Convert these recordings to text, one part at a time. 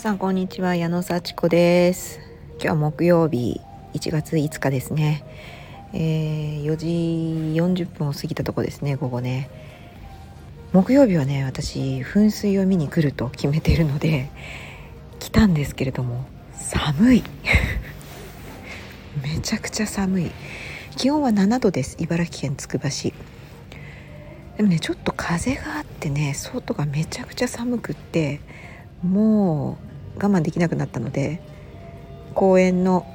さんこんにちは。矢野幸子です。今日は木曜日1月5日ですね、えー、4時40分を過ぎたとこですね午後ね。木曜日はね私噴水を見に来ると決めているので来たんですけれども寒い。めちゃくちゃ寒い。気温は7度です茨城県つくば市。でもねちょっと風があってね外がめちゃくちゃ寒くってもう我慢できなくなったので公園の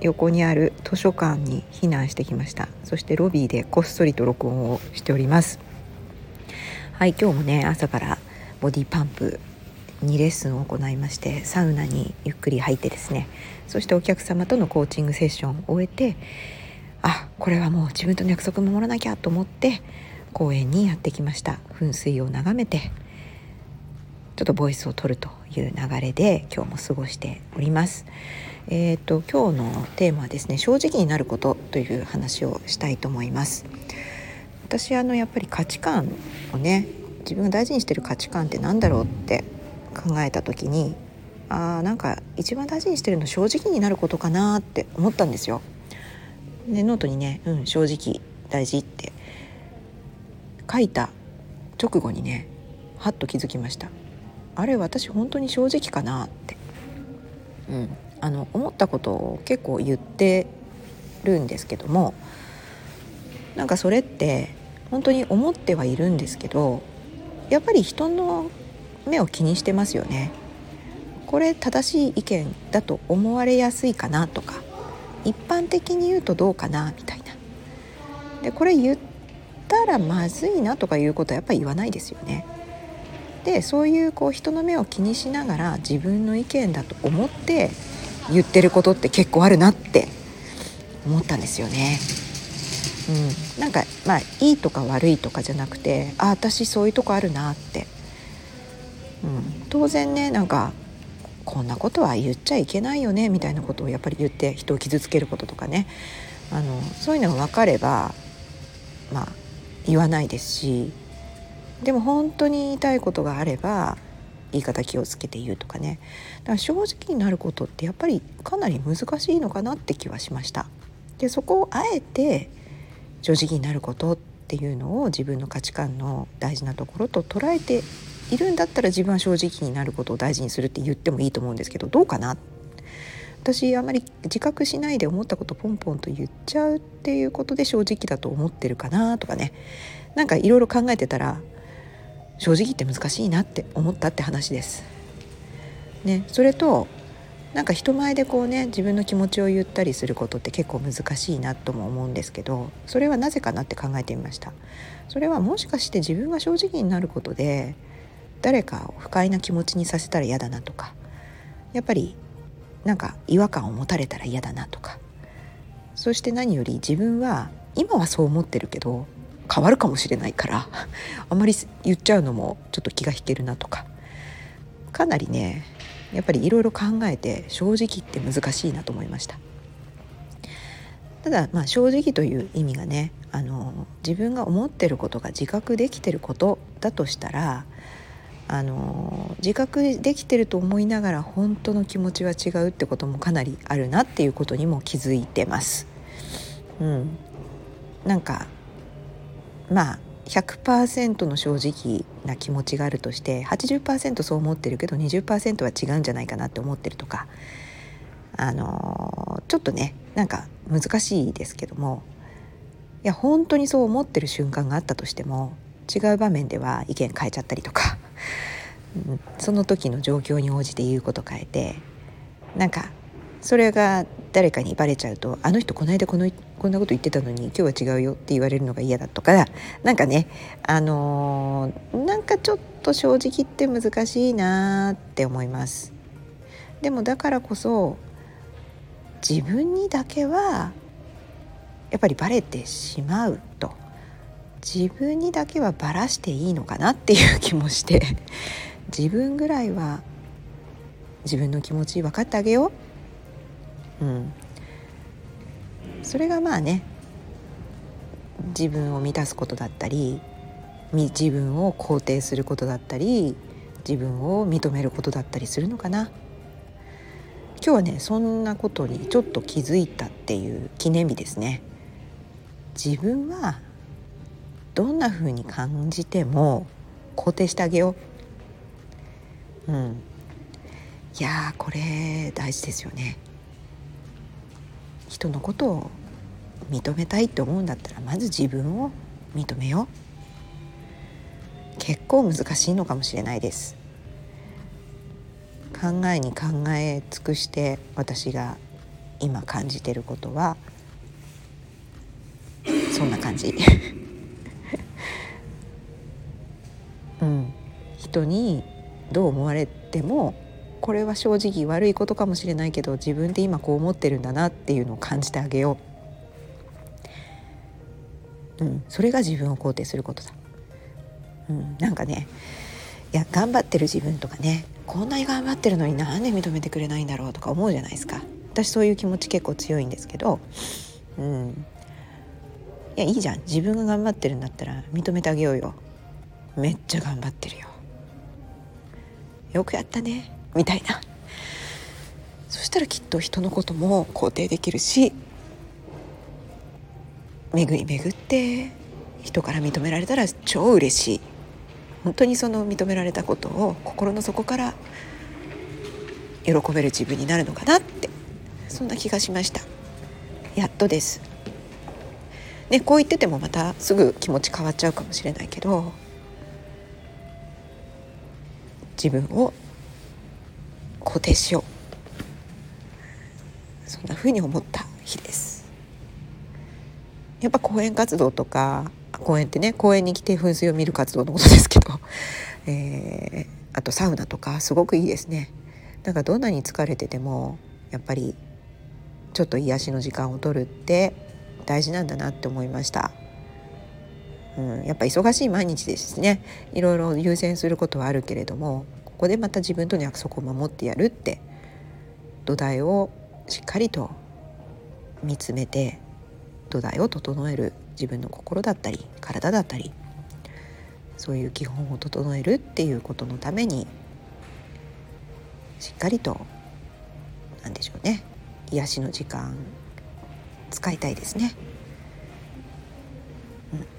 横にある図書館に避難してきました。そしてロビーでこっそりと録音をしております。はい今日もね朝からボディパンプ2レッスンを行いましてサウナにゆっくり入ってですね。そしてお客様とのコーチングセッションを終えてあこれはもう自分との約束守らなきゃと思って公園にやってきました。噴水を眺めてちょっとボイスを取るという流れで今日も過ごしております。えーと、今日のテーマはですね正直になることという話をしたいと思います。私あのやっぱり価値観をね自分が大事にしてる価値観って何だろうって考えた時にあーなんか一番大事にしてるの正直になることかなって思ったんですよ。でノートにね「うん正直大事」って書いた直後にねはっと気づきましたあれ私本当に正直かなって、うん、あの思ったことを結構言ってるんですけどもなんかそれって本当に思ってはいるんですけどやっぱり人の目を気にしてますよね。これ正しい意見だと思われやすいかなとか一般的に言うとどうかなみたいな。でこれ言ったらまずいなとかいうことはやっぱり言わないですよね。でそういうこう人の目を気にしながら自分の意見だと思って言ってることって結構あるなって思ったんですよね。うん、なんかまあいいとか悪いとかじゃなくてあ私そういうとこあるなって、うん、当然ねなんかこんなことは言っちゃいけないよねみたいなことをやっぱり言って人を傷つけることとかね。あのそういうのが分かればまあ言わないですしでも本当に言いたいことがあれば言い方気をつけて言うとかね。だから正直になることってやっぱりかなり難しいのかなって気はしました。でそこをあえて正直になることっていうのを自分の価値観の大事なところと捉えているんだったら自分は正直になることを大事にするって言ってもいいと思うんですけどどうかな。私あまり自覚しないで思ったことポンポンと言っちゃうっていうことで正直だと思ってるかなとかね。なんかいろいろ考えてたら正直言って難しいなって思ったって話です。ね、それとなんか人前でこうね自分の気持ちを言ったりすることって結構難しいなとも思うんですけどそれはなぜかなって考えてみましたそれはもしかして自分が正直になることで誰かを不快な気持ちにさせたら嫌だなとかやっぱりなんか違和感を持たれたら嫌だなとかそして何より自分は今はそう思ってるけど変わるかもしれないからあまり言っちゃうのもちょっと気が引けるなとか。かなりねやっぱりいろいろ考えて正直って難しいなと思いました。ただまあ正直という意味がねあの自分が思ってることが自覚できてることだとしたらあの自覚できてると思いながら本当の気持ちは違うってこともかなりあるなっていうことにも気づいてます。うん、なんかまあ100%の正直な気持ちがあるとして80%そう思ってるけど20%は違うんじゃないかなって思ってるとかあのちょっとねなんか難しいですけどもいや本当にそう思ってる瞬間があったとしても違う場面では意見変えちゃったりとか その時の状況に応じて言うこと変えてなんかそれが誰かにバレちゃうと「あの人この間このこんなこと言ってたのに今日は違うよ」って言われるのが嫌だとかなんかねあのー、なんかちょっと正直って難しいなって思います。でもだからこそ自分にだけはやっぱりバレてしまうと自分にだけはバラしていいのかなっていう気もして自分ぐらいは自分の気持ち分かってあげよううん、それがまあね自分を満たすことだったり自分を肯定することだったり自分を認めることだったりするのかな。今日はねそんなことにちょっと気づいたっていう記念日ですね。自分はどんな風に感じても肯定してあげよう。うん。いやこれ大事ですよね。人のことを認めたいって思うんだったらまず自分を認めよう。結構難しいのかもしれないです。考えに考え尽くして私が今感じてることはそんな感じ。うん。人にどう思われてもこれは正直悪いことかもしれないけど自分で今こう思ってるんだなっていうのを感じてあげよう、うん、それが自分を肯定することだ、うん、なんかねいや頑張ってる自分とかねこんなに頑張ってるのになんで認めてくれないんだろうとか思うじゃないですか。私そういう気持ち結構強いんですけど、うん、いやいいじゃん。自分が頑張ってるんだったら認めてあげようよ。めっちゃ頑張ってるよ。よくやったね。みたいな。そしたらきっと人のことも肯定できるし巡り巡って人から認められたら超嬉しい。本当にその認められたことを心の底から喜べる自分になるのかなってそんな気がしました。やっとです。ねこう言っててもまたすぐ気持ち変わっちゃうかもしれないけど自分を肯定しよう。そんな風に思った日です。やっぱ講演活動とか公園ってね公園に来て噴水を見る活動のことですけど、えー、あとサウナとかすごくいいですね。なんかどんなに疲れててもやっぱりちょっと癒しの時間を取るって大事なんだなって思いました。うん、やっぱ忙しい毎日ですね。いろいろ優先することはあるけれども。こでまた自分との約束を守ってやるって土台をしっかりと見つめて土台を整える自分の心だったり体だったりそういう基本を整えるっていうことのためにしっかりと何でしょうね癒しの時間使いたいですね、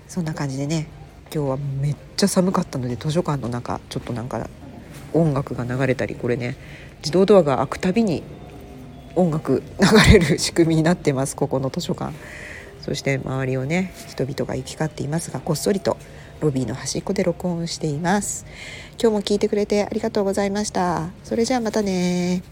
そんな感じでね今日はめっちゃ寒かったので図書館の中ちょっとなんか音楽が流れたりこれね自動ドアが開くたびに音楽流れる仕組みになってますここの図書館。そして周りをね人々が行き交っていますがこっそりとロビーの端っこで録音しています。今日も聞いてくれてありがとうございました。それじゃあまたね